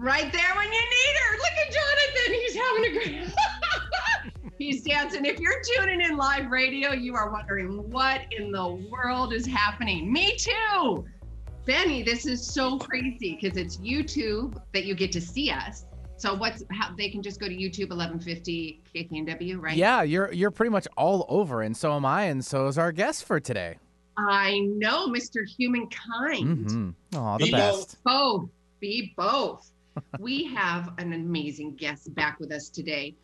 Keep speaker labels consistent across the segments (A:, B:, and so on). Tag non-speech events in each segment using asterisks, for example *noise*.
A: Right there when you need her. Look at Jonathon. He's having a great. *laughs* He's dancing. If you're tuning in live radio, you are wondering what in the world is happening. Me too. Benny, this is so crazy because it's YouTube that you get to see us. So what's how they can just go to YouTube 1150 KKNW, right?
B: Yeah, you're you're pretty much all over, and so am I, and so is our guest for today.
A: I know, Mr. Humankind.
B: Mm-hmm. Oh, the
C: Be
B: best.
A: Both. Be both. We have an amazing guest back with us today.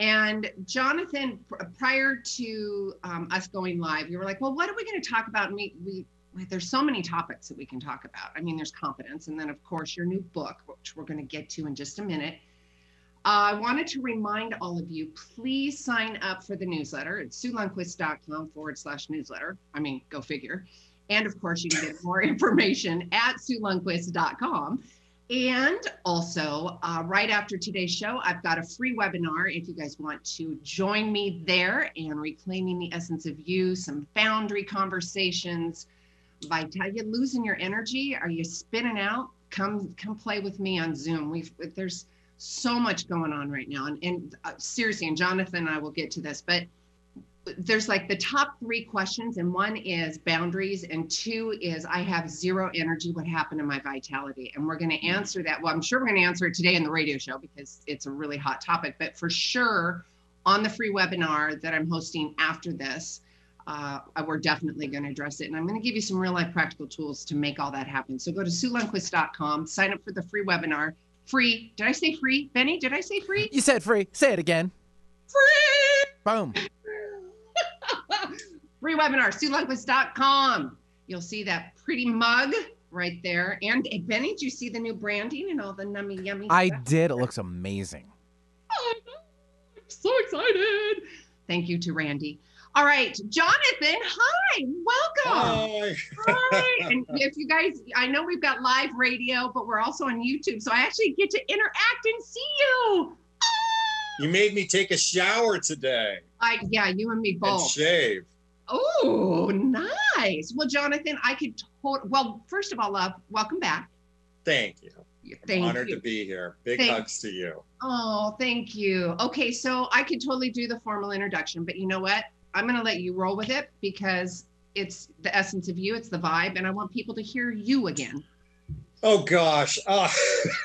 A: And Jonathon, pr- prior to um, us going live, you were like, "Well, what are we going to talk about?" And we, we, we- there's so many topics that we can talk about. I mean, there's confidence, and then of course your new book, which we're going to get to in just a minute. Uh, I wanted to remind all of you, please sign up for the newsletter. It's SueLundquist.com forward slash newsletter. I mean, go figure. And of course, you can get more *laughs* information at SueLundquist.com. And also, uh, right after today's show, I've got a free webinar if you guys want to join me there and reclaiming the essence of you, some boundary conversations. Vital, you losing your energy? Are you spinning out? Come, come play with me on Zoom. We've there's so much going on right now, and, and uh, seriously, and Jonathon and I will get to this, but there's like the top three questions, and one is boundaries, and two is I have zero energy. What happened to my vitality? And we're going to answer that. Well, I'm sure we're going to answer it today in the radio show because it's a really hot topic, but for sure on the free webinar that I'm hosting after this, uh, we're definitely going to address it. And I'm going to give you some real life practical tools to make all that happen. So go to SueLundquist.com, sign up for the free webinar. Free. Did I say free? Benny, did I say free?
B: You said free. Say it again.
A: Free.
B: Boom.
A: Free webinar, SueLundquist.com. You'll see that pretty mug right there. And hey, Benny, did you see the new branding and all the nummy yummy
B: I
A: stuff?
B: did. It looks amazing.
A: Oh, I'm so excited. Thank you to Randy. All right, Jonathon, hi, welcome.
C: Hi.
A: Hi. and if you guys, I know we've got live radio, but we're also on YouTube, so I actually get to interact and see you.
C: You made me take a shower today
A: I yeah, you and me both.
C: and
A: both.
C: shave.
A: Oh, nice. Well, Jonathon, I could tot- well, first of all, love, welcome back.
C: Thank you.
A: Thank
C: Honored
A: you.
C: to be here. Big
A: Thank-
C: hugs to you.
A: Oh, thank you. Okay, so I could totally do the formal introduction, but you know what? I'm going to let you roll with it because it's the essence of you, it's the vibe, and I want people to hear you again.
C: Oh gosh. Oh,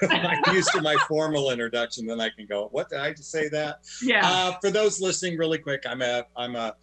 C: *laughs* I'm used to my formal introduction. Then I can go. What did I just say that?
A: Yeah.
C: Uh, for those listening, really quick, I'm a I'm a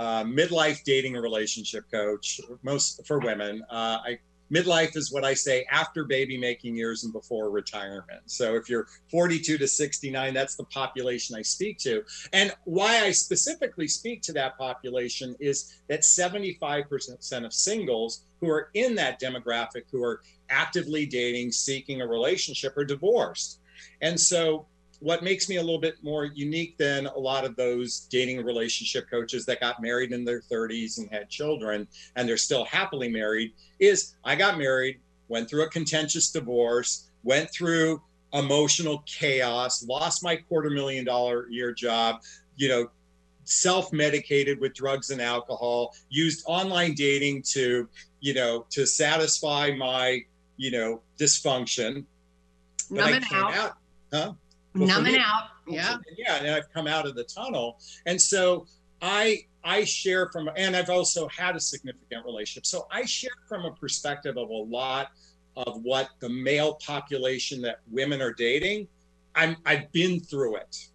C: uh, midlife dating and relationship coach. Most for women. Uh, I midlife is what I say after baby making years and before retirement. So if you're 42 to 69, that's the population I speak to. And why I specifically speak to that population is that 75% of singles who are in that demographic who are actively dating, seeking a relationship, are divorced. And so what makes me a little bit more unique than a lot of those dating relationship coaches that got married in their 30s and had children and they're still happily married is I got married, went through a contentious divorce, went through emotional chaos, lost my quarter million dollar a year job, you know, self-medicated with drugs and alcohol, used online dating to, you know, to satisfy my, you know, dysfunction. But I came
A: out.
C: out, huh? Well,
A: Numbing
C: me-
A: out. Yeah.
C: yeah and i've come out of the tunnel and so i i share from and i've also had a significant relationship so i share from a perspective of a lot of what the male population that women are dating i'm i've been through it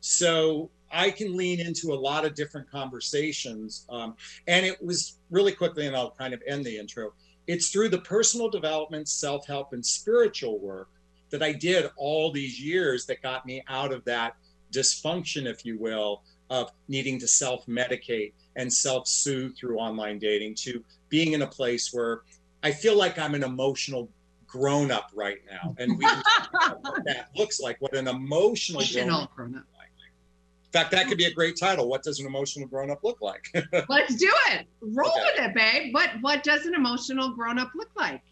C: so i can lean into a lot of different conversations um, and it was really quickly and i'll kind of end the intro it's through the personal development self-help and spiritual work that I did all these years that got me out of that dysfunction, if you will, of needing to self medicate and self soothe through online dating to being in a place where I feel like I'm an emotional grown up right now. And we can talk about what *laughs* that looks like, what an emotional grown-up
A: grown up.
C: In fact, that could be a great title. What does an emotional grown up look like? *laughs*
A: Let's do it. Roll
C: Okay.
A: with it, babe. What what does an emotional grown up look like?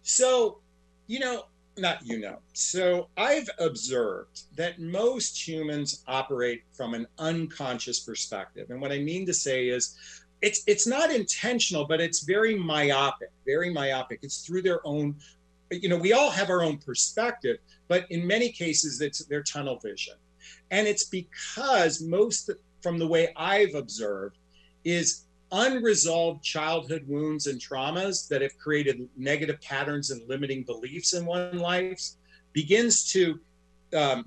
C: So, you know, not you know. So, I've observed that most humans operate from an unconscious perspective. And what I mean to say is it's it's not intentional, but it's very myopic, very myopic. It's through their own you know, we all have our own perspective, but in many cases it's their tunnel vision. And it's because most from the way I've observed is unresolved childhood wounds and traumas that have created negative patterns and limiting beliefs in one's life begins to um,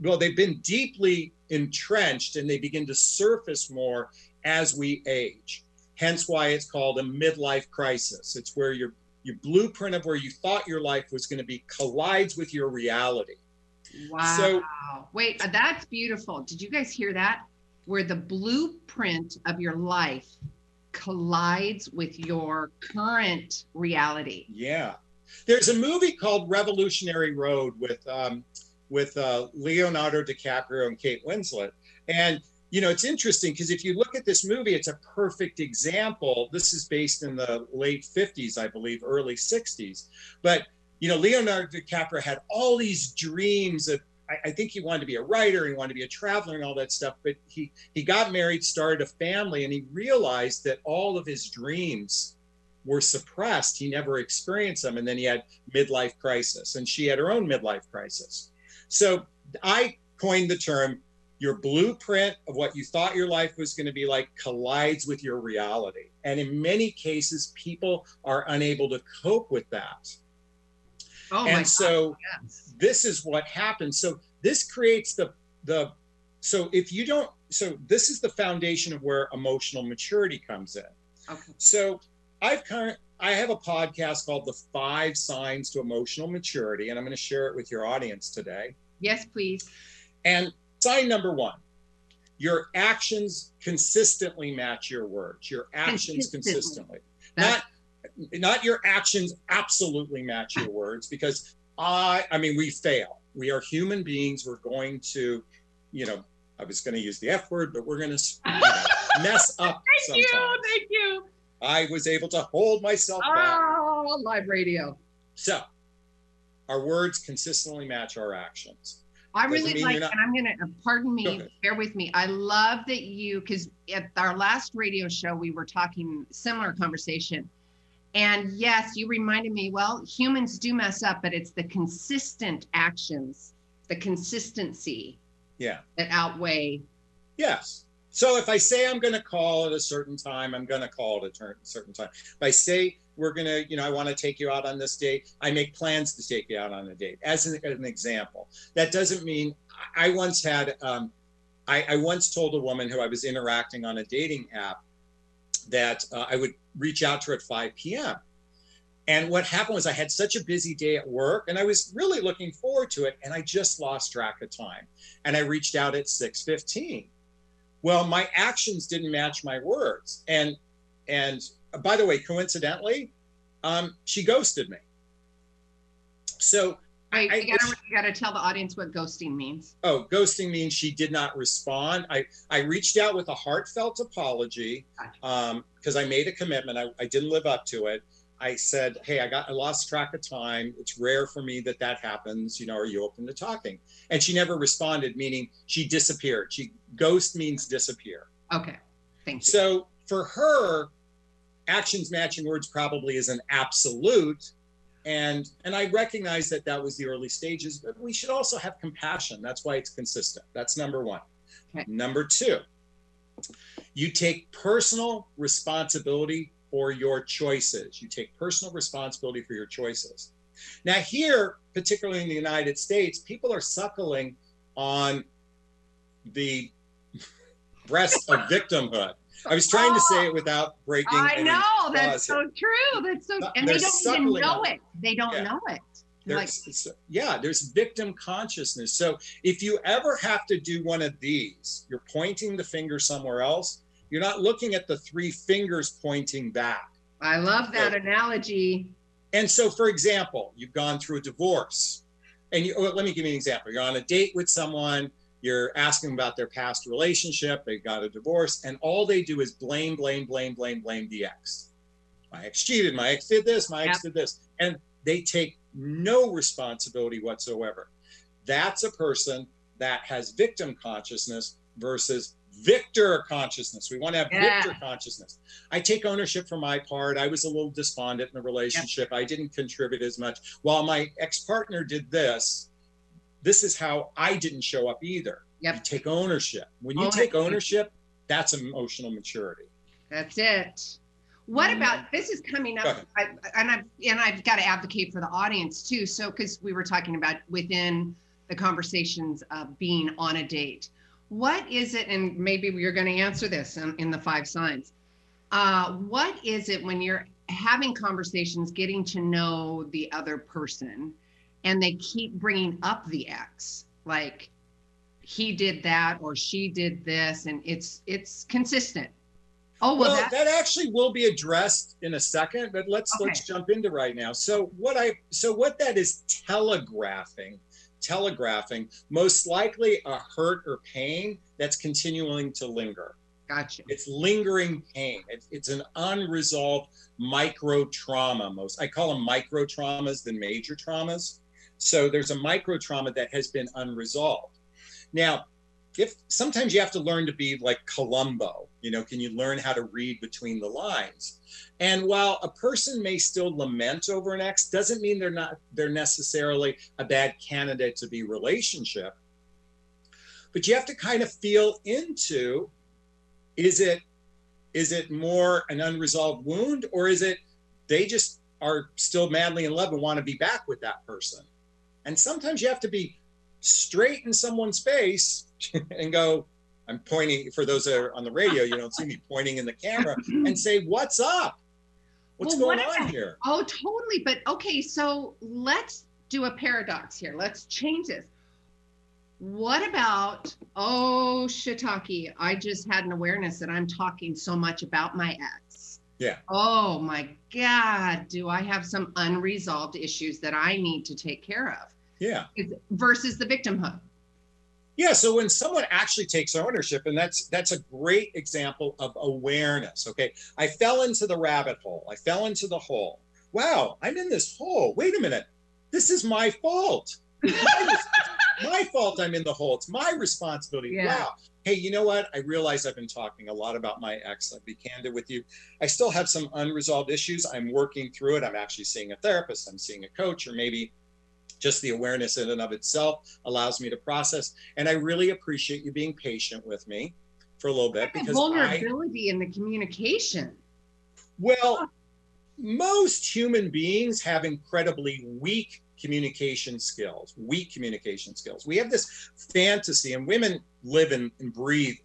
C: well they've been deeply entrenched and they begin to surface more as we age hence why it's called a midlife crisis it's where your your blueprint of where you thought your life was going to be collides with your reality
A: Wow.
C: So-
A: Wait, uh, that's beautiful. Did you guys hear that? Where the blueprint of your life collides with your current reality.
C: Yeah, there's a movie called Revolutionary Road with um, with uh, Leonardo DiCaprio and Kate Winslet, and you know it's interesting because if you look at this movie, it's a perfect example. This is based in the late 50s, I believe, early 60s, but you know Leonardo DiCaprio had all these dreams of. I, I think he wanted to be a writer, he wanted to be a traveler, and all that stuff. But he he got married, started a family, and he realized that all of his dreams were suppressed. He never experienced them. And then he had midlife crisis, and she had her own midlife crisis. So I coined the term your blueprint of what you thought your life was going to be like collides with your reality. And in many cases, people are unable to cope with that.
A: Oh
C: and
A: God.
C: so
A: yes.
C: this is what happens. So this creates the the so if you don't so this is the foundation of where emotional maturity comes in.
A: Okay.
C: So I've current I have a podcast called The Five Signs to Emotional Maturity, and I'm going to share it with your audience today.
A: Yes, please.
C: And sign number one, your actions consistently match your words. Your actions
A: Consistently.
C: consistently. Not not your actions absolutely match your words because I I mean we fail. We are human beings. We're going to, you know, I was going to use the F word, but we're going to mess up *laughs*
A: Thank you. Thank you.
C: I was able to hold myself back.
A: Oh, live radio.
C: So, our words consistently match our actions.
A: I
C: Doesn't
A: really like,
C: not-
A: and I'm gonna uh, pardon me, bear with me. I love that you because at our last radio show we were talking similar conversation, and yes, you reminded me. Well, humans do mess up, but it's the consistent actions, the consistency
C: Yeah.
A: that outweigh.
C: Yes. So if I say I'm going to call at a certain time, I'm going to call at a certain time. If I say we're going to, you know, I want to take you out on this date, I make plans to take you out on a date. As an, an example, that doesn't mean I once had, um, I, I once told a woman who I was interacting on a dating app that uh, I would reach out to her at 5 p.m. And what happened was I had such a busy day at work and I was really looking forward to it and I just lost track of time. And I reached out at 6:15 well my actions didn't match my words and and by the way coincidentally um, she ghosted me so
A: Wait,
C: I-
A: you gotta you gotta tell the audience what ghosting means.
C: oh ghosting means she did not respond. I i reached out with a heartfelt apology because um, i made a commitment. I, I didn't live up to it. I said hey i got i lost track of time. It's rare for me that that happens. You know are you open to talking? And she never responded meaning she disappeared. She ghost means disappear.
A: Okay, thank you.
C: So for her, actions matching words probably is an absolute. And and I recognize that that was the early stages, but we should also have compassion. That's why it's consistent. That's number one.
A: Okay.
C: Number two, you take personal responsibility for your choices. You take personal responsibility for your choices. Now, here, particularly in the United States, people are suckling on the *laughs* breast of victimhood. I was trying to say it oh, without breaking.
A: I know that's so true. That's so, and they
C: they're
A: don't even know
C: on
A: it. They don't
C: Yeah.
A: know it.
C: Like, yeah, there's victim consciousness. So if you ever have to do one of these, you're pointing the finger somewhere else. You're not looking at the three fingers pointing back.
A: I love that so, analogy.
C: And so, for example, you've gone through a divorce, and you, well, let me give you an example. You're on a date with someone, you're asking about their past relationship, they got a divorce, and all they do is blame, blame, blame, blame, blame the ex. My ex cheated, my ex did this, my ex did this. And they take no responsibility whatsoever. That's a person that has victim consciousness versus victor consciousness. We want to have yeah. victor consciousness. I take ownership for my part. I was a little despondent in the relationship. Yep. I didn't contribute as much. While my ex partner did this, this is how I didn't show up either. Yep. You take ownership. When you take ownership, that's emotional maturity.
A: That's it. What mm-hmm. about this is coming up, I, and I've and I've got to advocate for the audience too. So because we were talking about within the conversations of being on a date, what is it? And maybe you're going to answer this in, in the five signs. Uh, what is it when you're having conversations, getting to know the other person, and they keep bringing up the ex, like he did that or she did this, and it's it's consistent
C: Oh well, well that-, actually will be addressed in a second, but let's okay. let's jump into right now. So what I so what that is telegraphing, telegraphing most likely a hurt or pain that's continuing to linger.
A: Gotcha.
C: It's lingering pain. It's, it's an unresolved micro trauma. Most I call them micro traumas than major traumas. So there's a micro trauma that has been unresolved. Now, if sometimes you have to learn to be like Columbo, you know, can you learn how to read between the lines? And while a person may still lament over an ex, doesn't mean they're not they're necessarily a bad candidate to be relationship. But you have to kind of feel into is it is it more an unresolved wound or is it they just are still madly in love and want to be back with that person? And sometimes you have to be straight in someone's face *laughs* and go, I'm pointing for those that are on the radio, you don't see me *laughs* pointing in the camera and say, What's up? What's well, going what on here?
A: Oh, totally. But okay, so let's do a paradox here. Let's change this. What about, oh, shiitake, I just had an awareness that I'm talking so much about my ex.
C: Yeah.
A: Oh my God, do I have some unresolved issues that I need to take care of?
C: Yeah.
A: Versus the victimhood.
C: Yeah, so when someone actually takes ownership, and that's that's a great example of awareness. Okay, I fell into the rabbit hole. I fell into the hole. Wow, I'm in this hole. Wait a minute, this is my fault. *laughs* my fault. I'm in the hole. It's my responsibility. Yeah. Wow. Hey, you know what? I realize I've been talking a lot about my ex. I'll be candid with you. I still have some unresolved issues. I'm working through it. I'm actually seeing a therapist. I'm seeing a coach, or maybe just the awareness in and of itself allows me to process. And I really appreciate you being patient with me for a little bit because
A: vulnerability I, in the communication.
C: Well, most human beings have incredibly weak communication skills, weak communication skills. We have this fantasy, and women live and, and breathe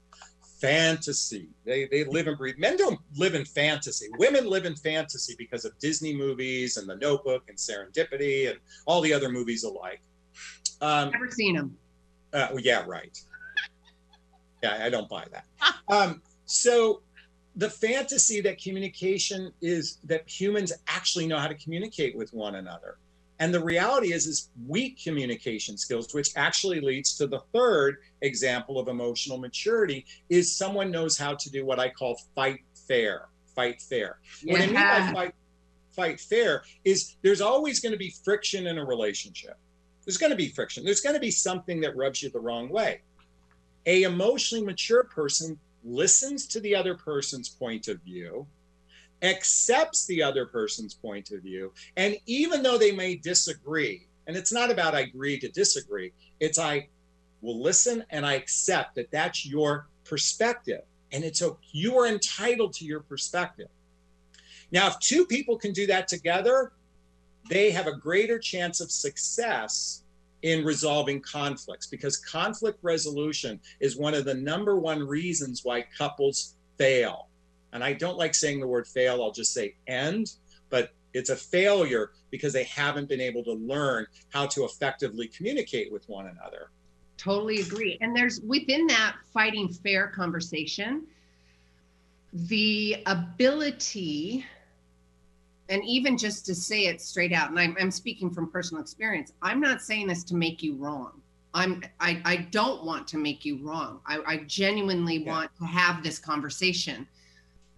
C: fantasy. They, they live and breathe. Men don't live in fantasy. Women live in fantasy because of Disney movies and The Notebook and Serendipity and all the other movies alike.
A: Um, Never seen them.
C: Uh, well, yeah, right. Yeah, I don't buy that. Um, so the fantasy that communication is that humans actually know how to communicate with one another. And the reality is, is weak communication skills, which actually leads to the third example of emotional maturity, is someone knows how to do what I call fight fair. Fight fair. Yeah. What I mean by fight, fight fair is there's always going to be friction in a relationship. There's going to be friction. There's going to be something that rubs you the wrong way. A emotionally mature person listens to the other person's point of view accepts the other person's point of view. And even though they may disagree, and it's not about I agree to disagree, it's I will listen and I accept that that's your perspective. And it's a, you are entitled to your perspective. Now, if two people can do that together, they have a greater chance of success in resolving conflicts because conflict resolution is one of the number one reasons why couples fail and I don't like saying the word fail, I'll just say end, but it's a failure because they haven't been able to learn how to effectively communicate with one another.
A: Totally agree. And there's within that fighting fair conversation, the ability, and even just to say it straight out, and I'm, I'm speaking from personal experience, I'm not saying this to make you wrong. I'm I, I don't want to make you wrong. I, I genuinely
C: Yeah.
A: want to have this conversation.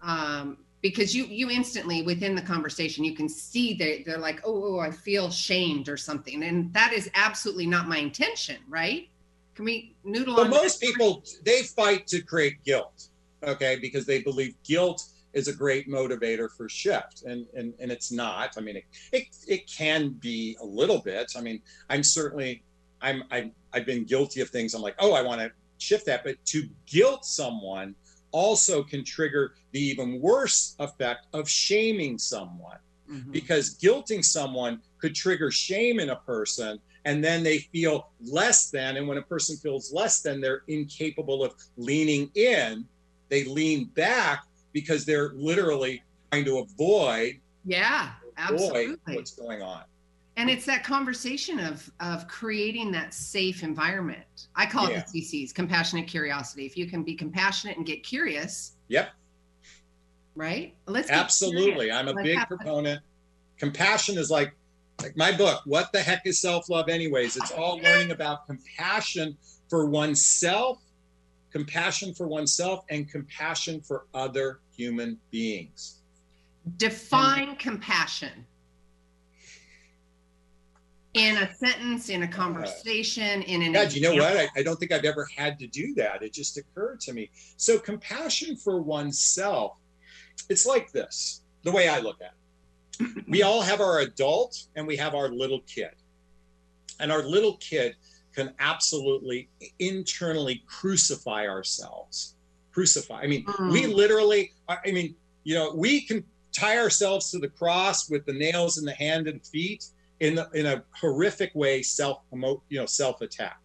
A: Um, because you you instantly within the conversation you can see they they're like oh, oh i feel shamed or something and that is absolutely not my intention right can we noodle on?
C: But
A: most
C: people they fight to create guilt, okay, because they believe guilt is a great motivator for shift, and and and it's not. I mean, it it, it can be a little bit. I mean, I'm certainly I'm I'm I've been guilty of things. I'm like, oh, I want to shift that, but to guilt someone also can trigger the even worse effect of shaming someone.
A: Mhm.
C: because guilting someone could trigger shame in a person and then they feel less than and when a person feels less than they're incapable of leaning in. They lean back because they're literally trying to avoid
A: yeah
C: avoid
A: absolutely.
C: what's going on
A: and it's that conversation of of creating that safe environment. I call
C: Yeah.
A: it the cc's compassionate curiosity. If you can be compassionate and get curious.
C: Yep.
A: Right? Let's
C: absolutely. i'm a
A: Let's
C: big proponent. Compassion is like like my book what the heck is self-love anyways? It's all learning about compassion for oneself compassion for oneself and compassion for other human beings.
A: Define compassion in a sentence in a conversation in an
C: God, you know what? I, I don't think I've ever had to do that. It just occurred to me. So, compassion for oneself, it's like this the way I look at it. We all have our adult and we have our little kid. And our little kid can absolutely internally crucify ourselves. Crucify. I mean, we
A: Mm.
C: literally, I I mean, you know, we can tie ourselves to the cross with the nails in the hand and feet in, the, in a horrific way, self you know self attack.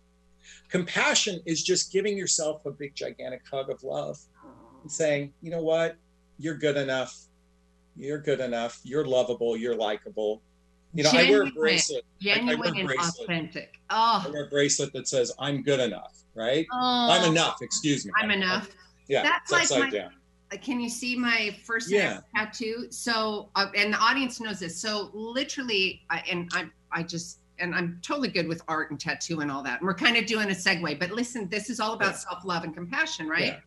C: Compassion is just giving yourself a big, gigantic hug of love and saying, you know what, you're good enough. You're good enough. You're lovable. You're likable. You know, I wear a
A: Genuine.
C: bracelet. I- I wear
A: genuine
C: a
A: and
C: bracelet.
A: authentic
C: I
A: oh,
C: wear a bracelet that says, I'm good enough, right?
A: oh
C: I'm enough. Excuse me.
A: i'm enough
C: Yeah,
A: That's like
C: upside
A: my-
C: down.
A: Uh, can you see my first
C: Yeah.
A: tattoo? So uh, and the audience knows this. So literally I, and i i just and i'm totally good with art and tattoo and all that. And we're kind of doing a segue but listen this is all about
C: Yeah.
A: self-love and compassion right?
C: Yeah.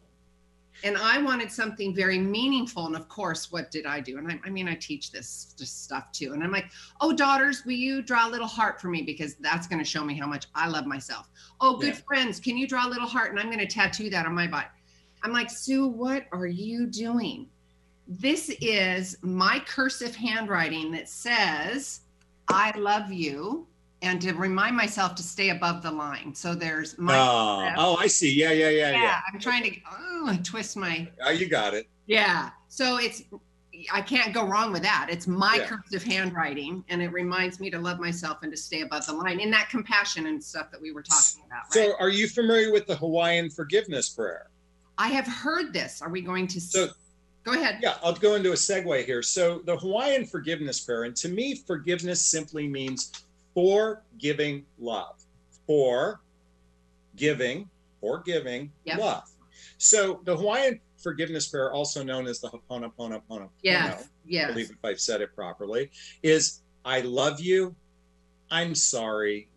A: and i wanted something very meaningful and of course what did i do? And I, I mean i teach this, this stuff too. And i'm like oh daughters will you draw a little heart for me? Because that's going to show me how much i love myself. Oh good friends can you draw a little heart? And i'm going to tattoo that on my body i'm like sue what are you doing this is my cursive handwriting that says i love you and to remind myself to stay above the line so there's my
C: oh, oh, I see. Yeah, yeah, yeah,
A: yeah,
C: yeah.
A: i'm trying to oh, twist my
C: Oh, you got it.
A: yeah. So it's I can't go wrong with that. It's my
C: Yeah.
A: cursive handwriting and it reminds me to love myself and to stay above the line in that compassion and stuff that we were talking about, right?
C: So, are you familiar with the Hawaiian forgiveness prayer?
A: I have heard this. Are we going to
C: So,
A: go ahead?
C: yeah, I'll go into a segue here. So, the Hawaiian forgiveness prayer, and to me, forgiveness simply means for giving love, for giving, for giving
A: Yep.
C: love. So, the Hawaiian forgiveness prayer, also known as the Ho'oponopono,
A: Yes.
C: I
A: Yes.
C: believe if I've said it properly, is I love you. I'm sorry.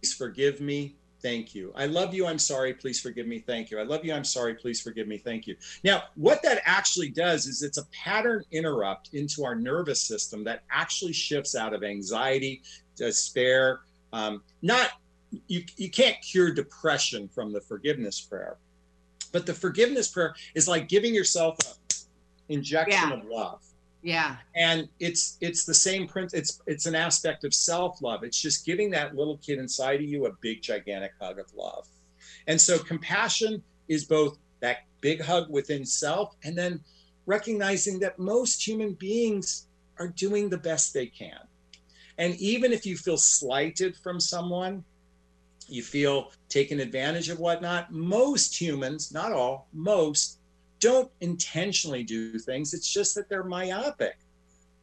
C: Please forgive me. Thank you. I love you. I'm sorry. Please forgive me. Thank you. I love you. I'm sorry. Please forgive me. Thank you. Now, what that actually does is it's a pattern interrupt into our nervous system that actually shifts out of anxiety, despair. Um, not you, you can't cure depression from the forgiveness prayer, but the forgiveness prayer is like giving yourself an injection
A: Yeah.
C: of love
A: Yeah.
C: and it's it's the same print it's it's an aspect of self-love. It's just giving that little kid inside of you a big gigantic hug of love. And so compassion is both that big hug within self and then recognizing that most human beings are doing the best they can. And even if you feel slighted from someone you feel taken advantage of whatnot most humans not all most don't intentionally do things it's just that they're myopic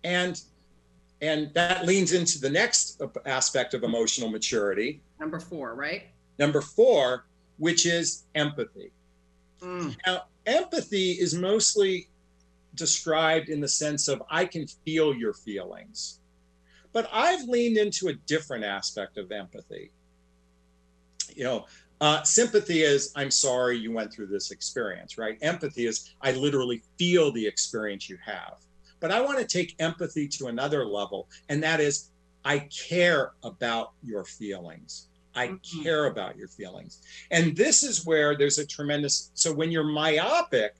C: and and that leans into the next aspect of emotional maturity.
A: Number four, right?
C: Number four, which is empathy.
A: Mm.
C: Now, empathy is mostly described in the sense of I can feel your feelings. But I've leaned into a different aspect of empathy. You know, uh, sympathy is I'm sorry you went through this experience, right? Empathy is I literally feel the experience you have. But I want to take empathy to another level, and that is I care about your feelings. I
A: Mhm.
C: care about your feelings. And this is where there's a tremendous so when you're myopic,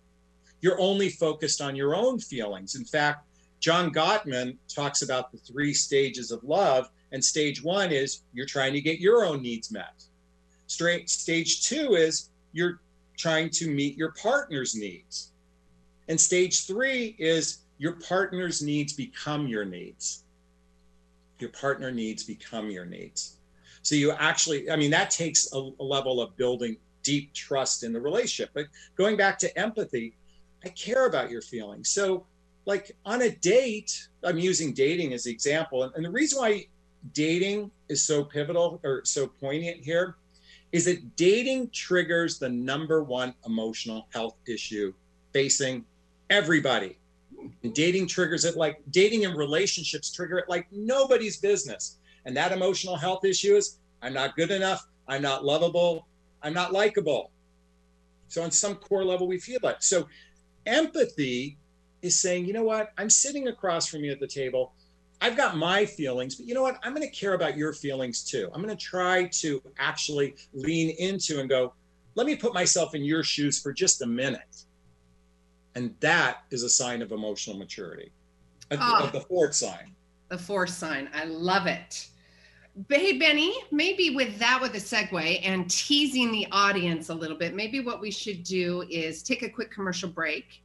C: you're only focused on your own feelings. In fact, John Gottman talks about the three stages of love, and stage one is you're trying to get your own needs met. Straight stage two is you're trying to meet your partner's needs. And stage three is your partner's needs become your needs. Your partner needs become your needs. So you actually, I mean, that takes a, a level of building deep trust in the relationship. But going back to empathy, I care about your feelings. So, like on a date, I'm using dating as the example. And, and the reason why dating is so pivotal or so poignant here is that dating triggers the number one emotional health issue facing everybody. And dating triggers it like dating and relationships trigger it like nobody's business. And that emotional health issue is I'm not good enough, I'm not lovable, I'm not likable. So on some core level, we feel that. So empathy is saying, you know what, I'm sitting across from you at the table. I've got my feelings, but you know what? I'm going to care about your feelings too. I'm going to try to actually lean into and go, let me put myself in your shoes for just a minute. And that is a sign of emotional maturity, of,
A: Ah.
C: of the fourth sign.
A: The fourth sign. I love it. But hey, Benny, maybe with that, with a segue and teasing the audience a little bit, maybe what we should do is take a quick commercial break.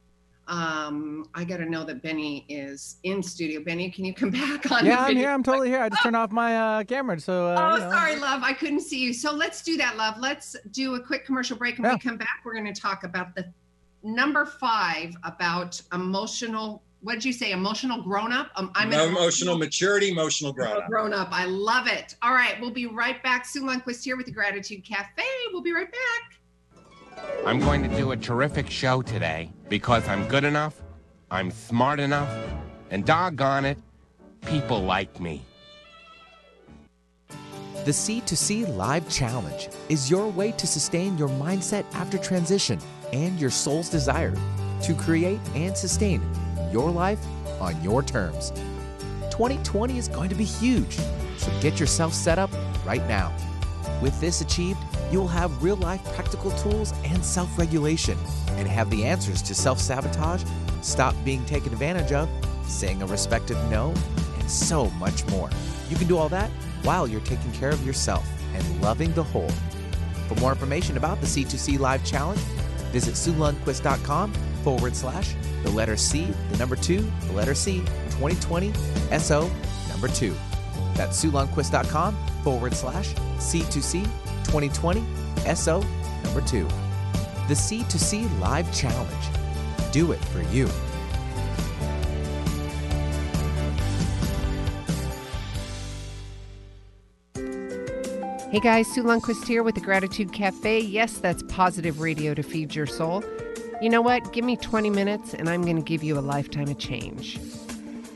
A: Um, I got to know that Benny is in studio. Benny, can you come *laughs* back on?
B: Yeah, I'm here. I'm totally here. I just turned off my uh, camera, so uh,
A: Oh,
B: you know.
A: sorry, love. I couldn't see you. So let's do that, love. Let's do a quick commercial break. And when
B: Yeah.
A: we come back, we're going to talk about the number five about emotional. What did you say? Emotional grown up. Um, I'm an
C: emotional maturity, emotional grown up.
A: grown up. I love it. All right, we'll be right back. Sue Lundquist here with the Gratitude Cafe. We'll be right back.
D: I'm going to do a terrific show today because I'm good enough, I'm smart enough, and doggone it, people like me.
E: The C2C Live Challenge is your way to sustain your mindset after transition and your soul's desire to create and sustain your life on your terms. 2020 is going to be huge, so get yourself set up right now. With this achieved, you will have real life practical tools and self regulation, and have the answers to self sabotage, stop being taken advantage of, saying a respected no, and so much more. You can do all that while you're taking care of yourself and loving the whole. For more information about the C2C Live Challenge, visit SueLundquist.com forward slash the letter C, the number two, the letter C, 2020 SO number two. That's SueLundquist.com forward slash C2C 2020 SO number two. The C2C Live Challenge. Do it for you.
A: Hey guys, Sue Lundquist here with the Gratitude Cafe. Yes, that's positive radio to feed your soul. You know what? Give me 20 minutes and I'm going to give you a lifetime of change.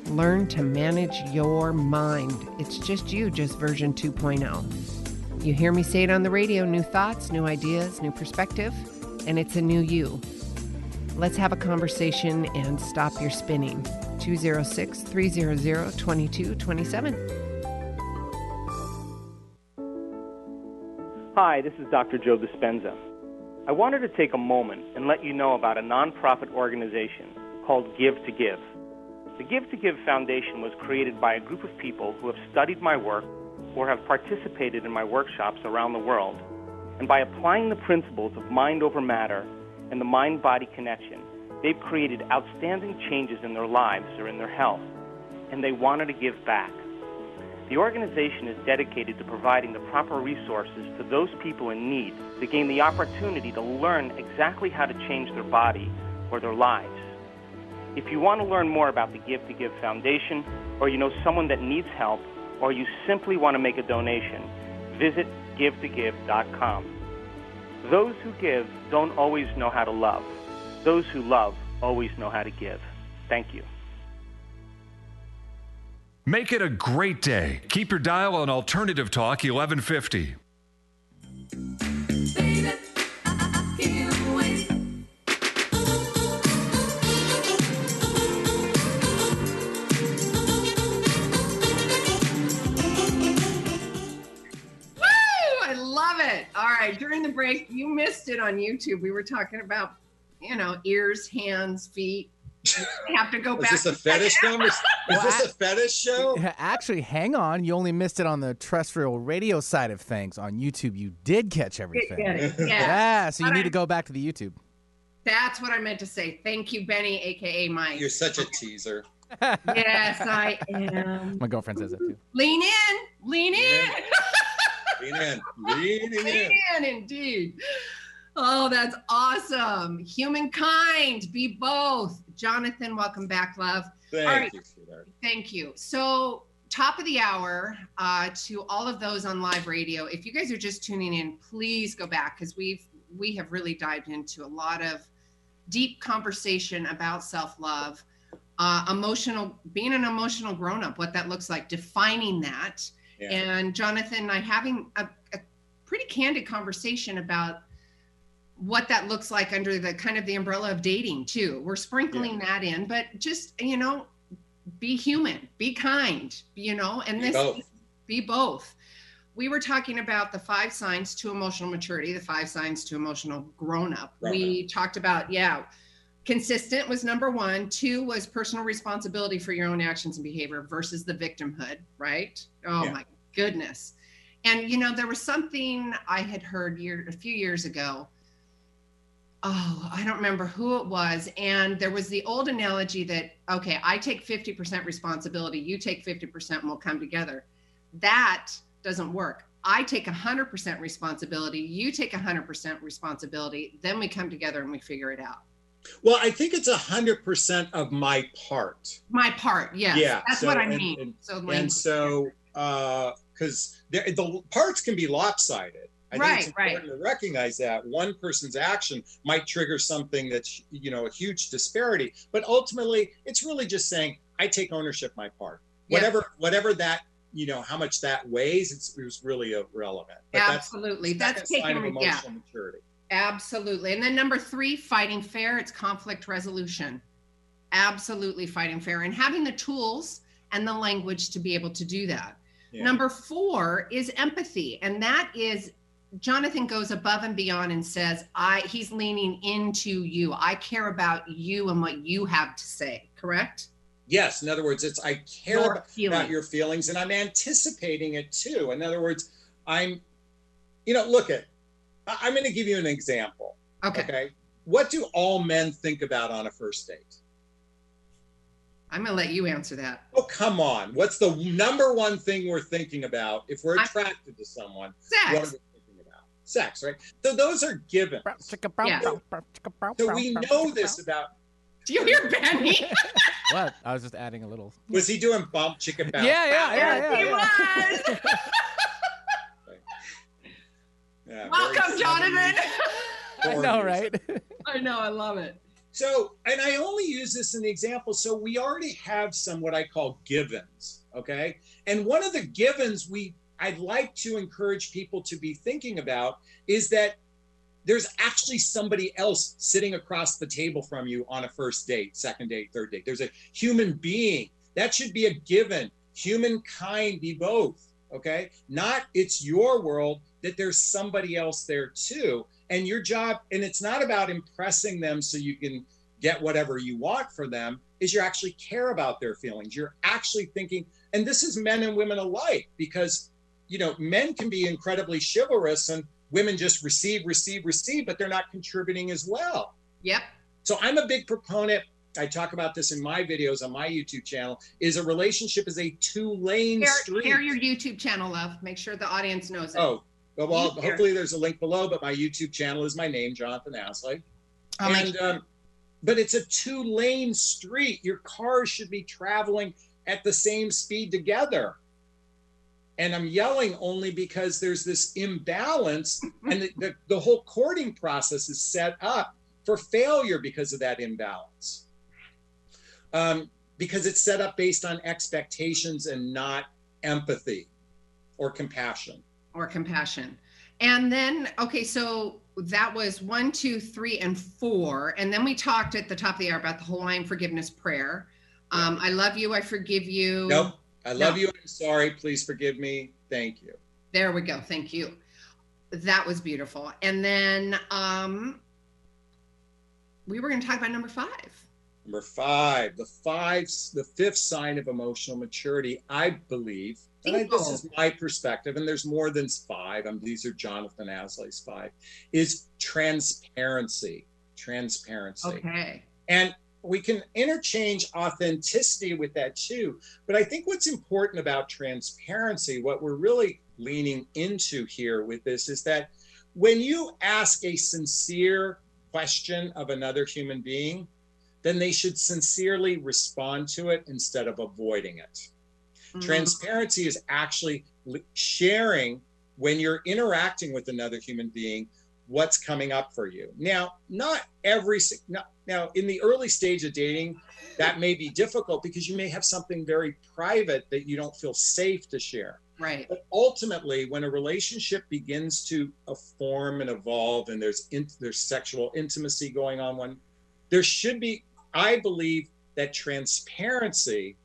A: Learn to manage your mind. It's just you, just version 2.0. You hear me say it on the radio new thoughts, new ideas, new perspective, and it's a new you. Let's have a conversation and stop your spinning. 206 300 2227.
F: Hi, this is Dr. Joe Dispenza. I wanted to take a moment and let you know about a nonprofit organization called Give to Give. The Give to Give Foundation was created by a group of people who have studied my work or have participated in my workshops around the world. And by applying the principles of mind over matter and the mind body connection, they've created outstanding changes in their lives or in their health. And they wanted to give back. The organization is dedicated to providing the proper resources to those people in need to gain the opportunity to learn exactly how to change their body or their lives. If you want to learn more about the Give to Give Foundation, or you know someone that needs help, or you simply want to make a donation, visit givetogive.com. Those who give don't always know how to love. Those who love always know how to give. Thank you.
G: Make it a great day. Keep your dial on Alternative Talk 1150.
A: Right. During the break, you missed it on YouTube. We were talking about, you know, ears, hands, feet. You have to go
C: Is
A: back.
C: this a fetish conversation? Is this a fetish show?
B: Actually, hang on. You only missed it on the terrestrial radio side of things. On YouTube, you did catch everything.
A: Get it. Yeah. *laughs*
B: Yeah, so you
A: But
B: need
A: I-
B: to go back to the YouTube.
A: That's what I meant to say. Thank you, Benny, aka Mike.
C: You're such a teaser.
A: yes, I *laughs* am.
B: My girlfriend says that too.
A: Lean in, lean in, *laughs*
C: Lean in. Leaning in.
A: lean in, indeed. Oh, that's awesome. Humankind, be both. Jonathon, welcome back, love.
C: Thank
A: right.
C: you, sweetheart.
A: Thank you. So, top of the hour uh, to all of those on live radio. If you guys are just tuning in, please go back because we've we have really dived into a lot of deep conversation about self love, uh, emotional, being an emotional grown up, what that looks like, defining that,
C: Yeah.
A: and Jonathon and I having a, a pretty candid conversation about what that looks like under the kind of the umbrella of dating too. We're sprinkling that in, but just you know, be human, be kind, you know, and
C: Be
A: this
C: both.
A: be both. We were talking about the five signs to emotional maturity, the five signs to emotional grown up.
C: Grown
A: we talked about, yeah, consistent was number one. Two was personal responsibility for your own actions and behavior versus the victimhood, right? Oh
C: Yeah.
A: my goodness. And you know, there was something I had heard year a few years ago. Oh, I don't remember who it was. And there was the old analogy that, okay, I take 50% responsibility, you take 50%, and we'll come together. That doesn't work. I take 100% responsibility, you take 100% responsibility, then we come together and we figure it out.
C: Well, I think it's a hundred percent of my part.
A: My part, yes.
C: Yeah,
A: That's
C: so-
A: what I mean.
C: and-
A: so
C: And so, uh, because the parts can be lopsided. I
A: Right,
C: think it's important to recognize that one person's action might trigger something that's you know a huge disparity, but ultimately it's really just saying I take ownership my part.
A: Yeah.
C: Whatever, whatever that you know how much that weighs, it's, it's really irrelevant. But that's
A: Absolutely. That's
C: second sign
A: taking
C: of
A: yeah.
C: emotional maturity.
A: Absolutely. And then number three, fighting fair, it's conflict resolution. Absolutely fighting fair and having the tools and the language to be able to do that.
C: Yeah.
A: Number four is empathy. And that is Jonathon goes above and beyond and says, I he's leaning into you. I care about you and what you have to say, correct?
C: Yes, in other words, it's I care
A: Your
C: about, about your feelings and I'm anticipating it too. In other words, I'm, you know, look at, I'm going to give you an example.
A: Okay.
C: Okay. What do all men think about on a first date?
A: I'm gonna let you answer that.
C: Oh, come on. What's the number one thing we're thinking about if we're
A: I'm-
C: attracted to someone? Sex. What
A: Sex.
C: are we thinking about? Sex, right? So those are given.
A: Yeah.
C: So we know this about.
A: Do you hear Benny? *laughs*
B: What? I was just adding a little.
C: Was he doing bump chicken bounce?
B: Yeah, yeah, yeah,
A: He
B: yeah.
A: was. *laughs*
C: Yeah,
A: Welcome, Jonathon. *laughs*
B: I know, right? *laughs*
A: I know, I love it.
C: So, and I only use this in the example. So we already have some what I call givens, okay? And one of the givens we I'd like to encourage people to be thinking about is that there's actually somebody else sitting across the table from you on a first date, second date, third date. There's a human being. That should be a given. Humankind be both, okay? Not it's your world that there's somebody else there too and your job and it's not about impressing them so you can get whatever you want for them is you actually care about their feelings you're actually thinking and this is men and women alike because you know men can be incredibly chivalrous and women just receive receive receive but they're not contributing as well
A: Yep.
C: so i'm a big proponent i talk about this in my videos on my youtube channel is a relationship is a two lane
A: Share,
C: street
A: share your YouTube channel, love. Make sure the audience knows it.
C: oh well, hopefully there's a link below but my youtube channel is my name Jonathon Aslay
A: I'll
C: and um, but it's a two lane street. Your cars should be traveling at the same speed together. And I'm yelling only because there's this imbalance, *laughs* and the, the, the whole courting process is set up for failure because of that imbalance. Um, because it's set up based on expectations and not empathy or compassion.
A: Or compassion. And then, okay, so that was one, two, three, and four. And then we talked at the top of the hour about the Hawaiian forgiveness prayer. Um, I love you. I forgive you.
C: Nope. I love
A: No.
C: you. I'm sorry. Please forgive me. Thank you.
A: There we go. Thank you. That was beautiful. And then um, we were going to talk about number five.
C: Number five, the five, the fifth sign of emotional maturity, I believe, and I, this is my perspective, and there's more than five. Um, these are Jonathon Aslay's five, is transparency. Transparency.
A: Okay.
C: And we can interchange authenticity with that too. But I think what's important about transparency, what we're really leaning into here with this, is that when you ask a sincere question of another human being, then they should sincerely respond to it instead of avoiding it.
A: Mm.
C: Transparency is actually sharing when you're interacting with another human being what's coming up for you. Now, not every not, now in the early stage of dating, that may be difficult because you may have something very private that you don't feel safe to share.
A: Right.
C: But ultimately, when a relationship begins to uh, form and evolve, and there's in, there's sexual intimacy going on, one there should be. I believe that transparency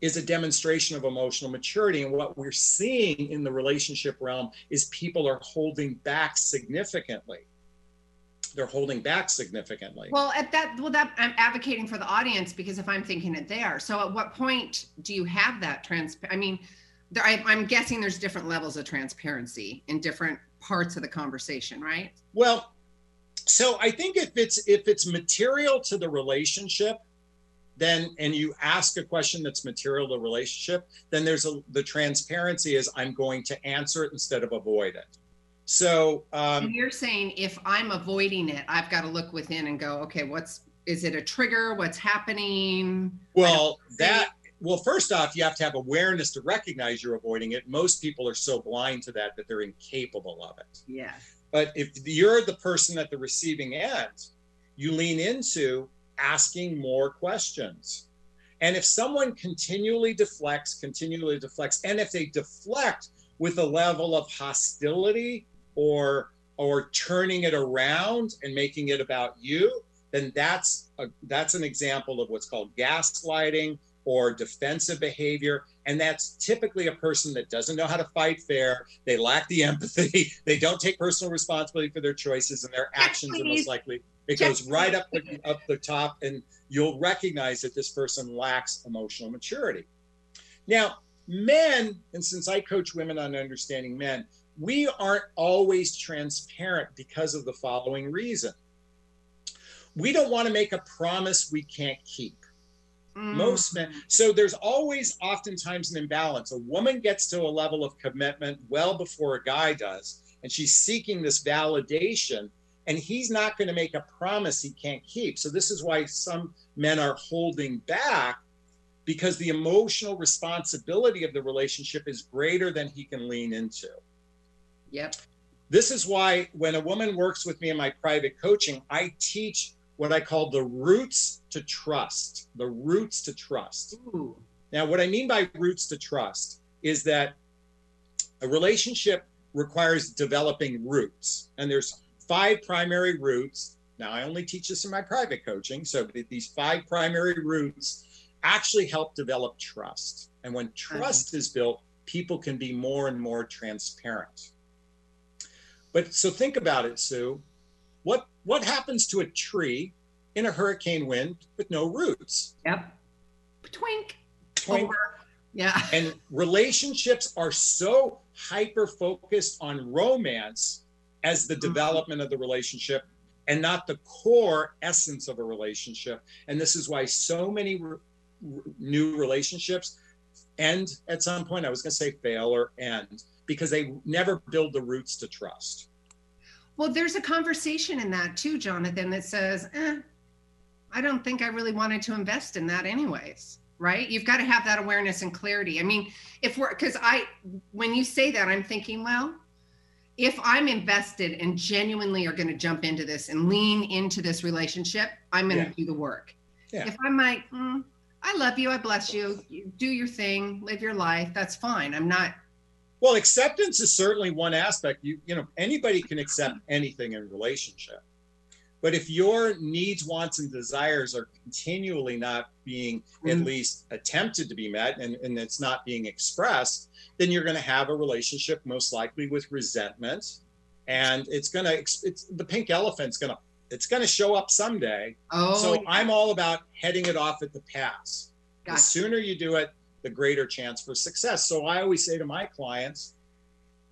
C: is a demonstration of emotional maturity, and what we're seeing in the relationship realm is people are holding back significantly. They're holding back significantly.
A: Well, at that, well, that I'm advocating for the audience because if I'm thinking it there, so at what point do you have that trans? I mean, there, I, I'm guessing there's different levels of transparency in different parts of the conversation, right?
C: Well, so I think if it's if it's material to the relationship, then and you ask a question that's material to the relationship, then there's a the transparency is I'm going to answer it instead of avoid it. So um,
A: you're saying if I'm avoiding it, I've got to look within and go, okay, what's is it a trigger? What's happening?
C: well that well first off you have to have awareness to recognize you're avoiding it. Most people are so blind to that that they're incapable of it.
A: Yes.
C: But if you're the person at the receiving end, you lean into asking more questions. And if someone continually deflects, continually deflects, and if they deflect with a level of hostility or or turning it around and making it about you, then that's a, that's an example of what's called gaslighting or defensive behavior. And that's typically a person that doesn't know how to fight fair. They lack the empathy. *laughs* They don't take personal responsibility for their choices, and their actions are most likely it goes right up the, up the top, and you'll recognize that this person lacks emotional maturity. Now, men, and since I coach women on understanding men, we aren't always transparent because of the following reason. We don't want to make a promise we can't keep. Most mm-hmm. men, so there's always oftentimes an imbalance. A woman gets to a level of commitment well before a guy does, and she's seeking this validation, and he's not going to make a promise he can't keep. So, this is why some men are holding back because the emotional responsibility of the relationship is greater than he can lean into.
A: Yep.
C: This is why when a woman works with me in my private coaching, I teach what I call the roots to trust. The roots to trust.
A: Ooh.
C: Now, what I mean by roots to trust is that a relationship requires developing roots. And there's five primary roots. Now, I only teach this in my private coaching. So these five primary roots actually help develop trust. And when uh-huh. trust is built, people can be more and more transparent. But so think about it, Sue. What what happens to a tree in a hurricane wind with no roots?
A: Yep. Twink.
C: Twink.
A: Over. Yeah. *laughs*
C: And relationships are so hyper focused on romance as the
A: Mhm.
C: development of the relationship and not the core essence of a relationship. And this is why so many re- re- new relationships end at some point. I was going to say fail or end because they never build the roots to trust.
A: Well, there's a conversation in that too, Jonathon, that says, eh, I don't think I really wanted to invest in that anyways. Right? You've got to have that awareness and clarity. I mean, if we're because I when you say that, I'm thinking, well, if I'm invested and genuinely are going to jump into this and lean into this relationship, I'm going to
C: Yeah.
A: do the work.
C: Yeah.
A: If I'm like, mm, I love you, I bless you, you do your thing, live your life, that's fine. I'm not.
C: Well, acceptance is certainly one aspect. You you know anybody can accept anything in relationship, but if your needs, wants, and desires are continually not being at
A: Mhm.
C: least attempted to be met, and, and it's not being expressed, then you're going to have a relationship most likely with resentment, and it's going to it's the pink elephant's going to it's going to show up someday.
A: Oh,
C: so I'm all about heading it off at the pass. The sooner you do it, the greater chance for success. So I always say to my clients,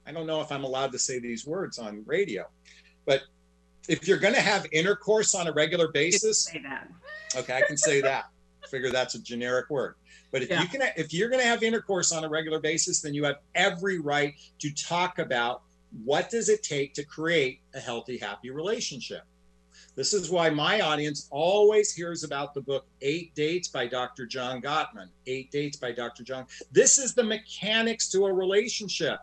C: I don't know if I'm allowed to say these words on radio, if you're going to have intercourse on a regular basis,
A: say that.
C: okay, I can say that. *laughs* Figure that's a generic word. But if
A: Yeah.
C: you can, if you're going to have intercourse on a regular basis, then you have every right to talk about what does it take to create a healthy, happy relationship. This is why my audience always hears about the book Eight Dates by Dr. John Gottman. Eight Dates by Dr. John. This is the mechanics to a relationship.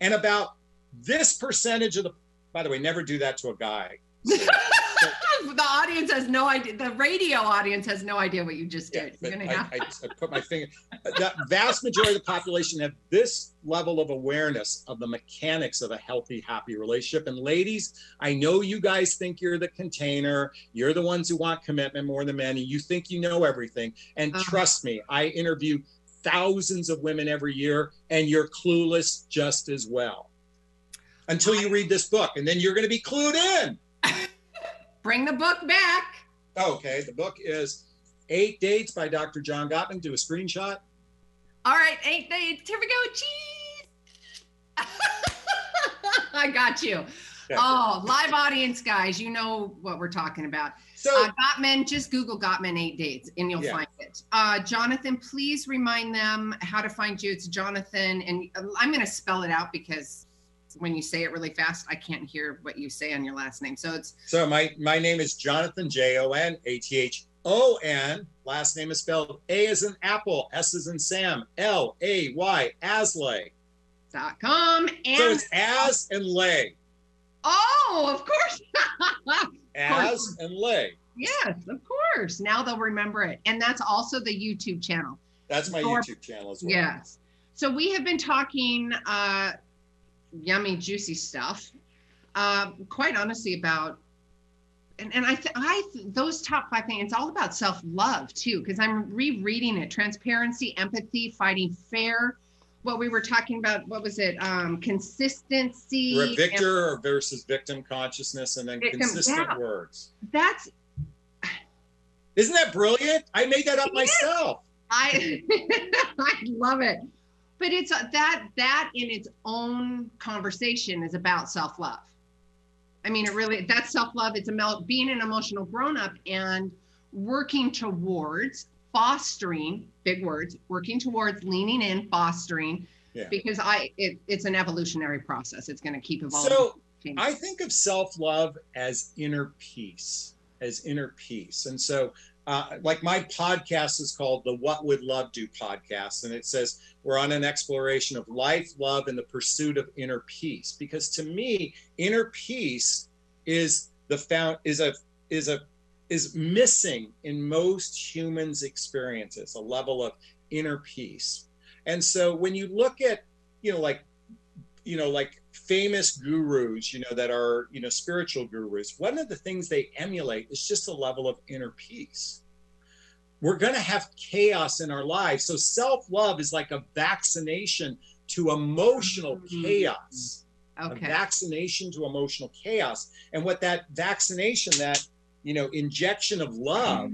C: And about this percentage of the, by the way, never do that to a guy. *laughs*
A: the audience has no idea. The radio audience has no idea what you just
C: Yeah,
A: did. Gonna
C: I,
A: have.
C: I, I put my finger. The vast majority of the population have this level of awareness of the mechanics of a healthy, happy relationship. And ladies, I know you guys think you're the container. You're the ones who want commitment more than men, and you think you know everything. And
A: Uh-huh.
C: trust me, I interview thousands of women every year, and you're clueless just as well. Until you read this book, and then you're going to be clued in. *laughs*
A: Bring the book back.
C: Okay, the book is Eight Dates by Dr. John Gottman. Do a screenshot.
A: All right, eight days. Here we go. Cheese. *laughs* I got you. Oh, live audience, guys. You know what we're talking about.
C: So
A: Uh, Gottman, just Google Gottman eight dates and you'll
C: Yeah.
A: find it. Uh, Jonathon, please remind them how to find you. It's Jonathon, and I'm going to spell it out because when you say it really fast, I can't hear what you say on your last name. So it's
C: So my my name is Jonathon J O N A T H O N. Last name is spelled A as in apple, S as in Sam, L A Y Aslay.
A: dot com and
C: So it's as and lay,
A: oh, *laughs* of course.
C: as and lay.
A: yes, of course. Now they'll remember it, and that's also the YouTube channel.
C: That's my YouTube channel as well.
A: Yes. So we have been talking uh, yummy, juicy stuff. Uh, quite honestly, about and, and I, th- I th- those top five things. It's all about self love too, because I'm rereading it: transparency, empathy, fighting fair. What we were talking about, what was it? Um, consistency.
C: We're
A: and
C: victor or versus victim consciousness, and then
A: Victim,
C: consistent
A: yeah.
C: words.
A: That's
C: Isn't that brilliant? I made that up myself.
A: I *laughs* I love it. But it's uh, that that in its own conversation is about self-love. I mean, it really that's self-love. It's about being an emotional grown-up and working towards fostering big words, working towards leaning in, fostering.
C: Yeah.
A: Because I it, it's an evolutionary process. It's going to keep evolving.
C: So. I think of self love as inner peace, as inner peace. And so, uh, like my podcast is called the What Would Love Do podcast. And it says we're on an exploration of life, love, and the pursuit of inner peace. Because to me, inner peace is the found is a is a is missing in most humans' experiences, a level of inner peace. And so when you look at, you know, like you know like famous gurus you know that are you know spiritual gurus one of the things they emulate is just a level of inner peace we're going to have chaos in our lives so self-love is like a vaccination to emotional
A: Mhm.
C: chaos a
A: okay.
C: vaccination to emotional chaos and what that vaccination that you know injection of love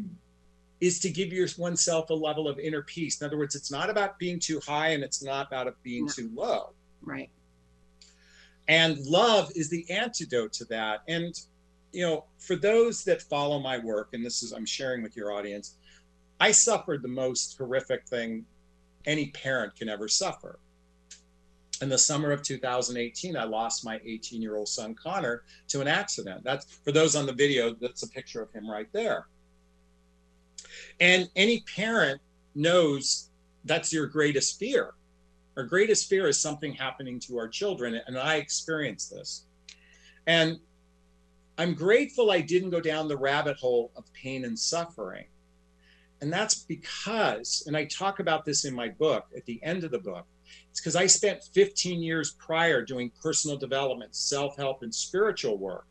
C: is to give your oneself a level of inner peace in other words it's not about being too high and it's not about being
A: No.
C: too low
A: Right.
C: And love is the antidote to that. And you know for those that follow my work and this is i'm sharing with your audience i suffered the most horrific thing any parent can ever suffer. In the summer of 2018 i lost my 18 year old son connor to an accident. That's for those on the video that's a picture of him right there. And any parent knows that's your greatest fear. Our greatest fear is something happening to our children. And I experienced this. And I'm grateful I didn't go down the rabbit hole of pain and suffering. And that's because, and I talk about this in my book at the end of the book, it's because I spent 15 years prior doing personal development, self help, and spiritual work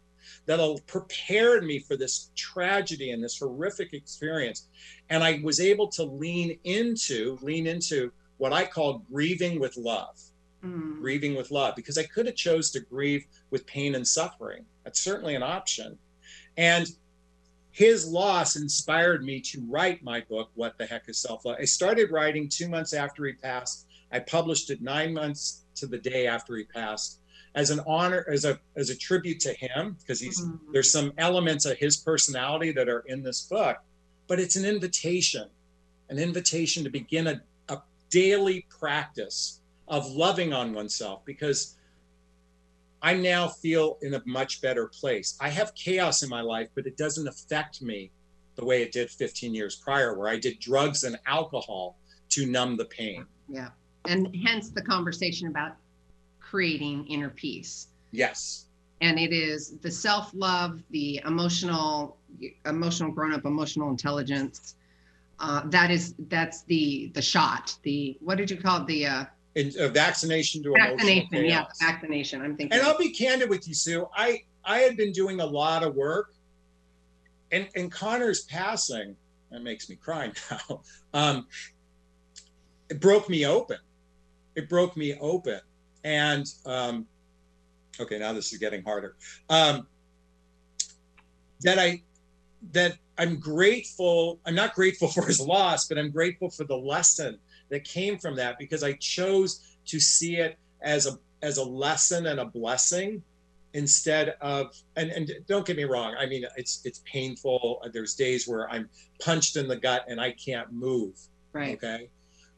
C: that prepared me for this tragedy and this horrific experience. And I was able to lean into, lean into what I call grieving with love. Mm. Grieving with love, because I could have chose to grieve with pain and suffering. That's certainly an option. And his loss inspired me to write my book, What the Heck is Self Love? I started writing two months after he passed. I published it nine months to the day after he passed as an honor, as a as a tribute to him, because he's mm-hmm. there's some elements of his personality that are in this book, but it's an invitation, an invitation to begin a, a daily practice of loving on oneself because I now feel in a much better place. I have chaos in my life, but it doesn't affect me the way it did 15 years prior, where I did drugs and alcohol to numb the pain.
A: Yeah. And hence the conversation about creating inner peace.
C: Yes.
A: And it is the self-love, the emotional, emotional grown-up, emotional intelligence. Uh, that is that's the the shot. The what did you call it? The uh,
C: in, uh, vaccination to
A: vaccination. Yeah, vaccination. I'm thinking.
C: And I'll be candid with you, Sue. I I had been doing a lot of work, and and Connor's passing that makes me cry *laughs* now. Um, it broke me open. It broke me open, and um, okay, now this is getting harder. Um, that I that I'm grateful. I'm not grateful *laughs* for his loss, but I'm grateful for the lesson that came from that because I chose to see it as a as a lesson and a blessing instead of and and don't get me wrong i mean it's it's painful. There's days where i'm punched in the gut and i can't move
A: right.
C: okay?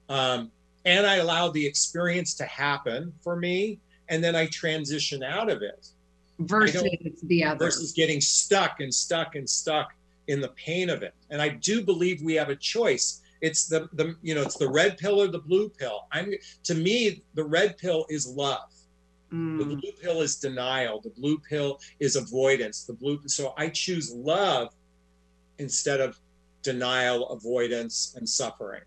C: Um, and i allow the experience to happen for me and then i transition out of it.
A: Versus the other.
C: versus getting stuck and stuck and stuck in the pain of it. And i do believe we have a choice. It's the the you know it's the red pill or the blue pill. I'm to me the red pill is love. Mm. the blue pill is denial. The blue pill is avoidance. The blue so i choose love instead of denial avoidance and suffering.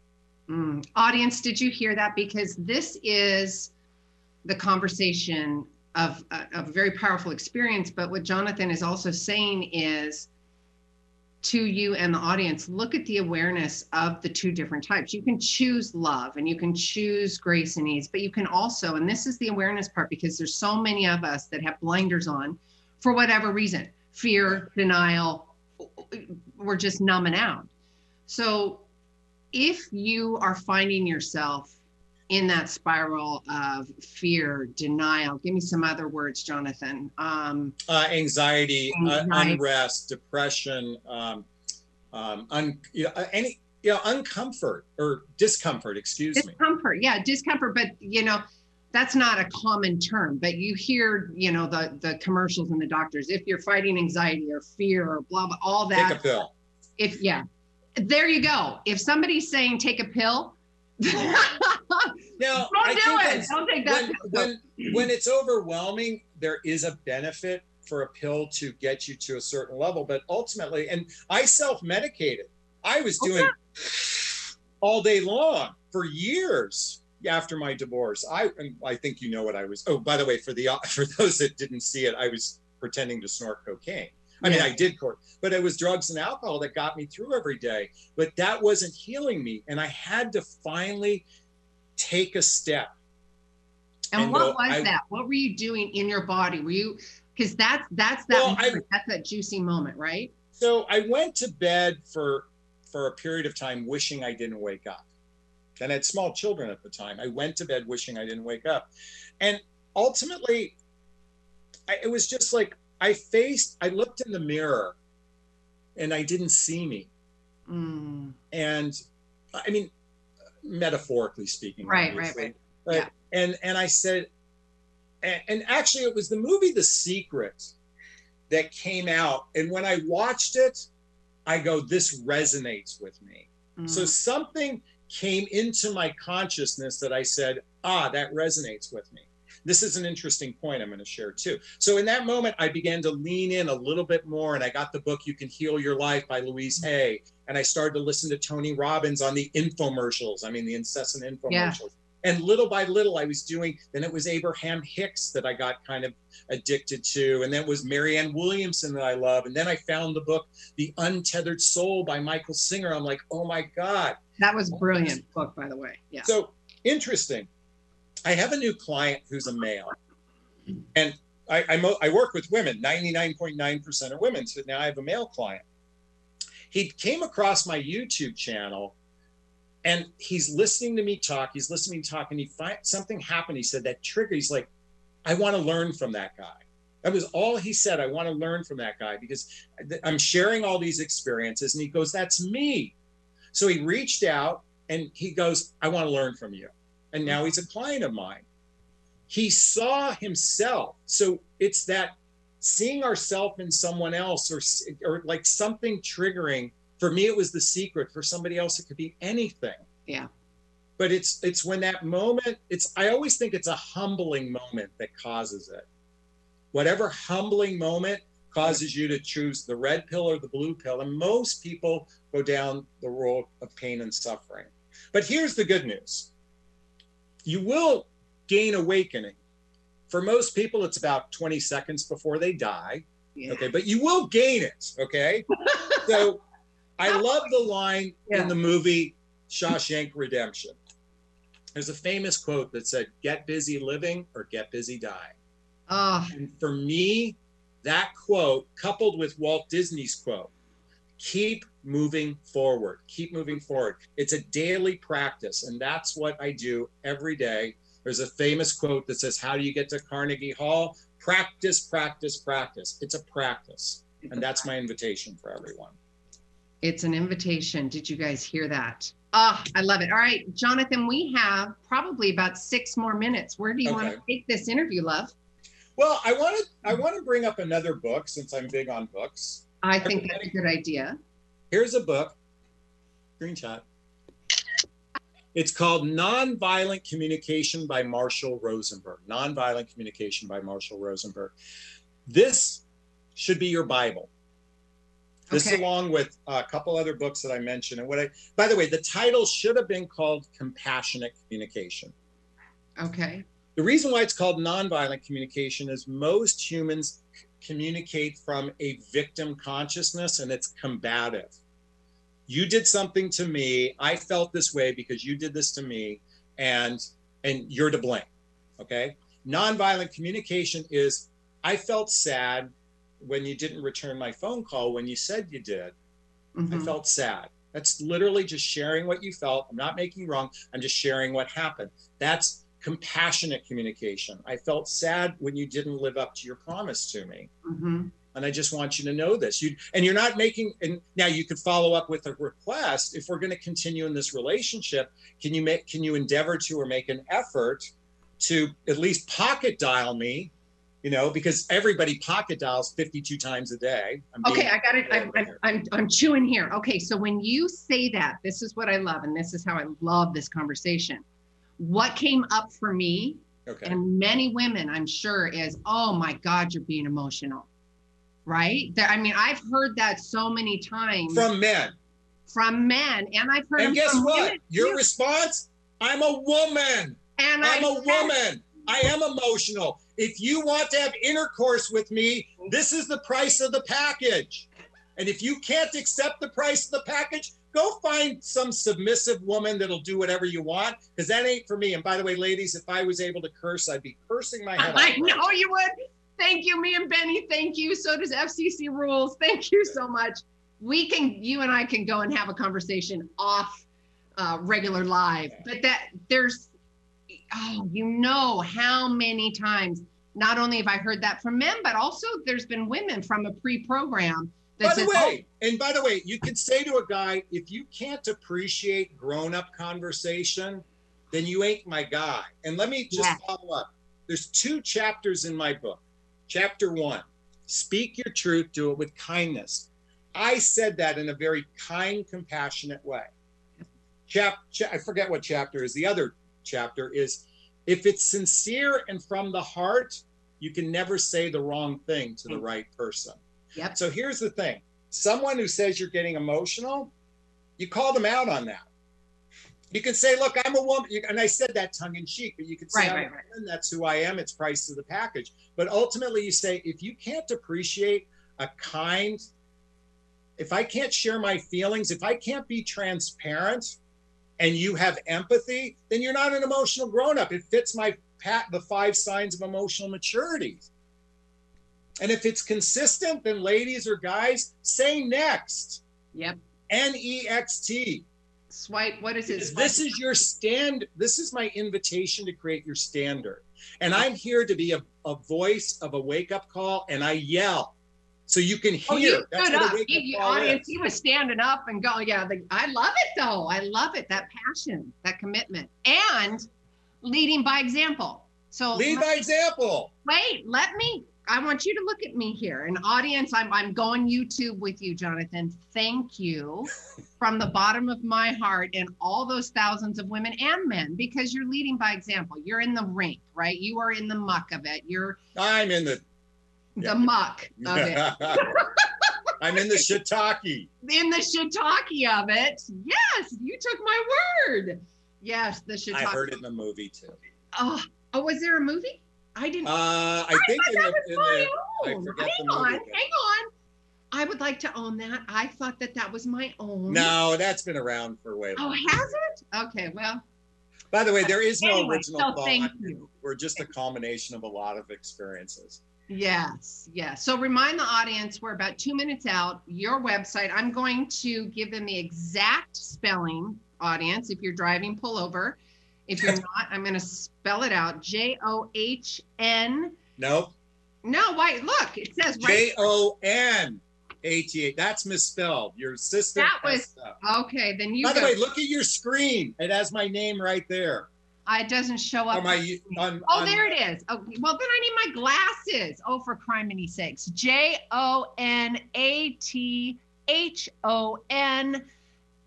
A: Mm. audience did you hear that? Because this is the conversation of, of a very powerful experience. But what jonathon is also saying is to you and the audience look at the awareness of the two different types. You can choose love and you can choose grace and ease but you can also and this is the awareness part because there's so many of us that have blinders on for whatever reason fear denial we're just numbing out. So if you are finding yourself in that spiral of fear, denial. Give me some other words, Jonathon. Um,
C: uh, anxiety, uh, anxiety. Uh, unrest, depression, um, um, un, you know, uh, any, you know, uncomfort or discomfort. Excuse
A: discomfort, me. Discomfort, yeah, discomfort. But you know, that's not a common term. But you hear, you know, the the commercials and the doctors. If you're fighting anxiety or fear or blah blah, all that.
C: Take a pill.
A: If yeah, there you go. If somebody's saying take a pill *laughs*
C: now,
A: don't I do it. Don't take that.
C: When, when, when it's overwhelming, there is a benefit for a pill to get you to a certain level, but ultimately, and I self-medicated. I was oh, doing okay. all day long for years after my divorce. I I think you know what I was. Oh, by the way, for the for those that didn't see it, I was pretending to snort cocaine. I mean, I did court, but it was drugs and alcohol that got me through every day. But that wasn't healing me. And I had to finally take a step.
A: And, and what go, was I, that? What were you doing in your body? Were you, because that's, that's that, well, I, that's that juicy moment, right?
C: So I went to bed for, for a period of time wishing I didn't wake up. And I had small children at the time. I went to bed wishing I didn't wake up. And ultimately, I, it was just like I faced, I looked in the mirror and I didn't see me. Mm. And I mean, metaphorically speaking.
A: Right, right, right. Yeah.
C: And, and I said, and, and actually it was the movie The Secret that came out. And when I watched it, I go, this resonates with me.
A: Mm.
C: So something came into my consciousness that I said, ah, that resonates with me. This is an interesting point I'm going to share too. So in that moment, I began to lean in a little bit more, and I got the book "You Can Heal Your Life" by Louise Hay, and I started to listen to Tony Robbins on the infomercials. I mean, the incessant infomercials. Yeah. And little by little, I was doing. Then it was Abraham Hicks that I got kind of addicted to, and then it was Marianne Williamson that I love, and then I found the book "The Untethered Soul" by Michael Singer. I'm like, oh my god,
A: that was brilliant book, by the way. Yeah.
C: so interesting. I have a new client who's a male, and I, I, I work with women. 99.9% are women. So now I have a male client. He came across my YouTube channel, and he's listening to me talk. He's listening to talk, and he find something happened. He said that trigger. He's like, I want to learn from that guy. That was all he said. I want to learn from that guy because I'm sharing all these experiences. And he goes, That's me. So he reached out and he goes, I want to learn from you. And now he's a client of mine. He saw himself. So it's that seeing ourselves in someone else or, or like something triggering. For me, it was the secret. For somebody else, it could be anything.
A: Yeah.
C: But it's it's when that moment, it's I always think it's a humbling moment that causes it. Whatever humbling moment causes you to choose the red pill or the blue pill. And most people go down the road of pain and suffering. But here's the good news you will gain awakening. For most people, it's about 20 seconds before they die.
A: Yeah.
C: Okay, but you will gain it. Okay. *laughs* so I love the line
A: Yeah.
C: in the movie Shawshank Redemption. There's a famous quote that said, Get busy living or get busy dying.
A: Oh,
C: And for me, that quote, coupled with Walt Disney's quote, keep moving forward, keep moving forward. It's a daily practice. And that's what I do every day. There's a famous quote that says, How do you get to Carnegie Hall? Practice, practice, practice. It's a practice. And that's my invitation for everyone.
A: it's an invitation. Did you guys hear that? Ah, I love it. All right, Jonathon, we have probably about six more minutes. Where do you want to take this interview, love?
C: Well, I want to I want to bring up another book since I'm big on books.
A: I think that's a good idea.
C: Here's a book, screenshot. It's called Nonviolent Communication by Marshall Rosenberg. Nonviolent Communication by Marshall Rosenberg. This should be your Bible. This,
A: Okay.
C: along with a couple other books that I mentioned, and what I, by the way, the title should have been called Compassionate Communication.
A: Okay.
C: The reason why it's called nonviolent communication is most humans communicate from a victim consciousness and it's combative. You did something to me, I felt this way because you did this to me and and you're to blame. Okay? Nonviolent communication is I felt sad when you didn't return my phone call when you said you did. I
A: Mhm.
C: felt sad. That's literally just sharing what you felt. I'm not making you wrong. I'm just sharing what happened. That's compassionate communication. I felt sad when you didn't live up to your promise to me.
A: Mhm.
C: And I just want you to know this. You and you're not making and now you could follow up with a request. If we're going to continue in this relationship, can you make can you endeavor to or make an effort to at least pocket dial me? You know, because everybody pocket dials 52 times a day. I'm
A: Okay, I got it. I'm, I'm, I'm, I'm chewing here. Okay, so when you say that, this is what I love, and this is how I love this conversation. What came up for me
C: okay.
A: and many women, I'm sure, is, oh my God, you're being emotional. Right? There, I mean, I've heard that so many times
C: From men.
A: from men, and I've heard
C: And guess what? Your
A: too.
C: response? I'm a woman.
A: and
C: I'm
A: I
C: a woman. I am emotional. If you want to have intercourse with me, this is the price of the package. And if you can't accept the price of the package, go find some submissive woman that'll do whatever you want, because that ain't for me. And by the way, ladies, if I was able to curse, I'd be cursing my head *laughs* off.
A: I know you would. Thank you, me and Benny. Thank you. So does FCC Rules. Thank you so much. We can, you and I can go and have a conversation off uh, regular live, but that there's, oh, you know how many times. Not only have I heard that from men, but also there's been women from a pre-program that
C: By the way, oh. and by the way, you could say to a guy, if you can't appreciate grown-up conversation, then you ain't my guy. And let me just
A: Yeah.
C: follow up. There's two chapters in my book. Chapter one, speak your truth, do it with kindness. I said that in a very kind, compassionate way. Chap, cha- I forget what chapter is. The other chapter is if it's sincere and from the heart, you can never say the wrong thing to the mm. right person.
A: Yep.
C: So here's the thing someone who says you're getting emotional, you call them out on that. You can say, Look, I'm a woman. And I said that tongue in cheek, but you can say,
A: Right, right, right.
C: That's who I am. It's price to the package. But ultimately, you say, If you can't appreciate a kind, if I can't share my feelings, if I can't be transparent and you have empathy, then you're not an emotional grown up. It fits my pat the five signs of emotional maturity. And if it's consistent, then ladies or guys, say next.
A: Yep.
C: N E X T.
A: Swipe. What is it?
C: This is your stand. This is my invitation to create your standard. And I'm here to be a, a voice of a wake up call, and I yell so you can oh, hear.
A: Oh, you
C: That's
A: stood up.
C: wake
A: You,
C: up
A: you-
C: call
A: audience,
C: is.
A: he was standing up and going. Yeah, the, I love it though. I love it. That passion, that commitment, and leading by example. So
C: Lead by example.
A: wait, let me. I want you to look at me here, an audience. I'm I'm going YouTube with you, Jonathon. Thank you from the bottom of my heart and all those thousands of women and men because you're leading by example. You're in the rink, right? You are in the muck of it. You're
C: I'm in the.
A: the
C: Yeah.
A: muck of it. *laughs*
C: I'm in the shiitake.
A: in the shiitake of it. Yes, you took my word. Yes, the shiitake.
C: I heard it in the movie too.
A: Oh, oh, was there a movie? I didn't.
C: Uh, I think in
A: that
C: the,
A: was
C: in the I
A: own. Hang
C: the
A: on, hang on. I would like to own that. I thought that that was my own.
C: no, that's been around for way.
A: Oh, has it? Okay, well,
C: By the way, there is no
A: Anyway,
C: original
A: so
C: thought.
A: thank you.
C: We're just a combination of a lot of experiences.
A: yes, yes. So remind the audience we're about two minutes out. Your website, I'm going to give them the exact spelling, audience. If you're driving, pull over. If you're not, I'm going to spell it out J O H N.
C: Nope.
A: No, wait, look, it says.
C: J O N A T A. That's misspelled. Your assistant.
A: That was- Okay, then you
C: By the way, look at your screen. It has my name right there.
A: Uh, it doesn't show up.
C: My on,
A: Oh,
C: on-
A: there it is. Oh, well, then I need my glasses. Oh, for criminy sakes. J O N A T H O N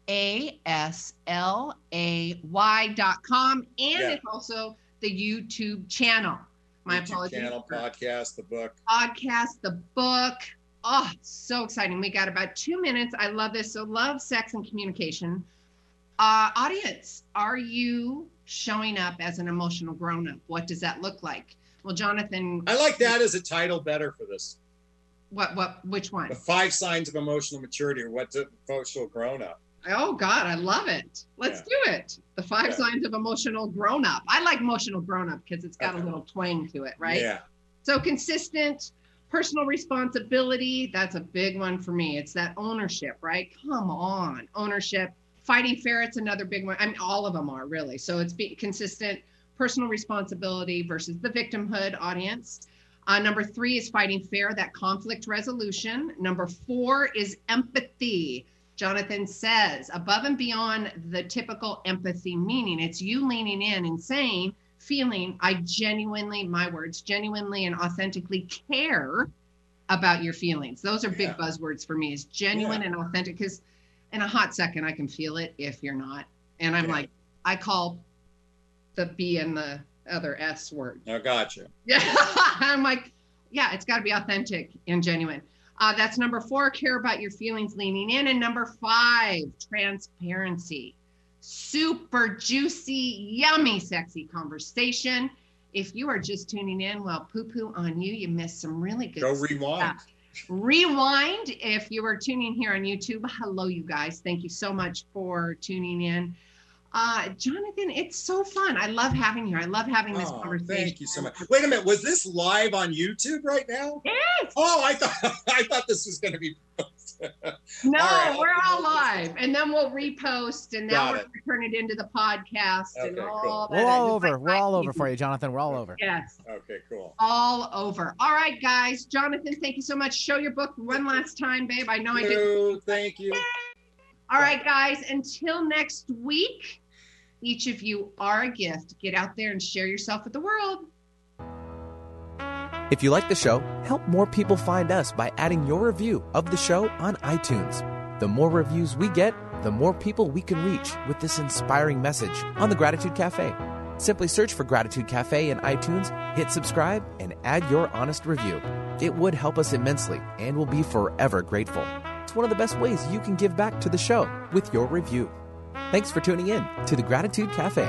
A: A S L A Y dot com. And
C: Yeah.
A: it's also the YouTube channel. My
C: YouTube
A: apologies.
C: Channel podcast, the book.
A: podcast, the book. Oh, so exciting. We got about two minutes. I love this. So, love, sex, and communication. Uh, audience, are you showing up as an emotional grown up? What does that look like? Well, Jonathon,
C: I like that as a title better for this.
A: what, what, which one?
C: The five signs of emotional maturity or what's a emotional grown up.
A: Oh, God, I love it. Let's do it. The five
C: Yeah.
A: signs of emotional grown up. I like emotional grown up because it's got
C: Okay.
A: a little twang to it, right?
C: Yeah.
A: So consistent personal responsibility, that's a big one for me. It's that ownership, right? Come on, ownership. Fighting fair, it's another big one. I mean, all of them are really. So it's being consistent personal responsibility versus the victimhood audience. Uh, number three is fighting fair, that conflict resolution. Number four is empathy. Jonathon says, above and beyond the typical empathy meaning, it's you leaning in and saying, feeling, I genuinely, my words, genuinely and authentically care about your feelings. Those are big
C: Yeah.
A: buzzwords for me, is genuine
C: Yeah.
A: and authentic. Because in a hot second, I can feel it if you're not. And I'm
C: Yeah.
A: like, I call the B and the other S word.
C: I oh, gotcha.
A: Yeah. *laughs* I'm like, yeah, it's got to be authentic and genuine. Uh, that's number four, care about your feelings, leaning in. And number five, transparency. Super juicy, yummy, sexy conversation. If you are just tuning in, well, poo poo on you. You missed some really good
C: Go
A: stuff.
C: rewind.
A: Rewind if you are tuning here on YouTube. Hello, you guys. Thank you so much for tuning in. Uh, Jonathon, it's so fun. I love having you. I love having this
C: Oh,
A: conversation.
C: thank you so much. Wait a minute, was this live on YouTube right now?
A: Yes.
C: Oh, I thought *laughs* I thought this was going to be. *laughs*
A: No,
C: All right,
A: we're all live, and then we'll repost, and now we're going to turn it into the podcast and
C: Okay,
A: all
C: cool.
A: that.
B: We're all over.
A: like
B: We're all over for you, Jonathon. We're all over.
A: Yes,
C: Okay, cool.
A: all over. All right, guys. Jonathon, thank you so much. Show your book one last time, babe. I know I did.
C: You, thank you.
A: All right, guys. Until next week, each of you are a gift. Get out there and share yourself with the world.
E: If you like the show, help more people find us by adding your review of the show on iTunes. The more reviews we get, the more people we can reach with this inspiring message on the Gratitude Cafe. Simply search for Gratitude Cafe in iTunes, hit subscribe, and add your honest review. It would help us immensely and we'll be forever grateful. It's one of the best ways you can give back to the show with your review. Thanks for tuning in to the Gratitude Cafe.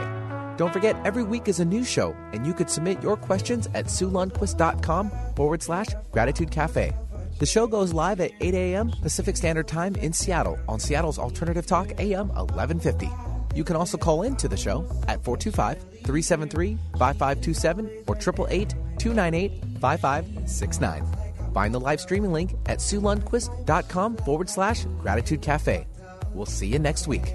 E: Don't forget, every week is a new show, and you could submit your questions at SueLundquist.com forward slash Gratitude Cafe. The show goes live at 8 a.m. Pacific Standard Time in Seattle on Seattle's Alternative Talk AM 1150. You can also call in to the show at 425 373 5527 or 888 298 5569. Find the live streaming link at SueLundquist.com forward slash Gratitude Cafe. We'll see you next week.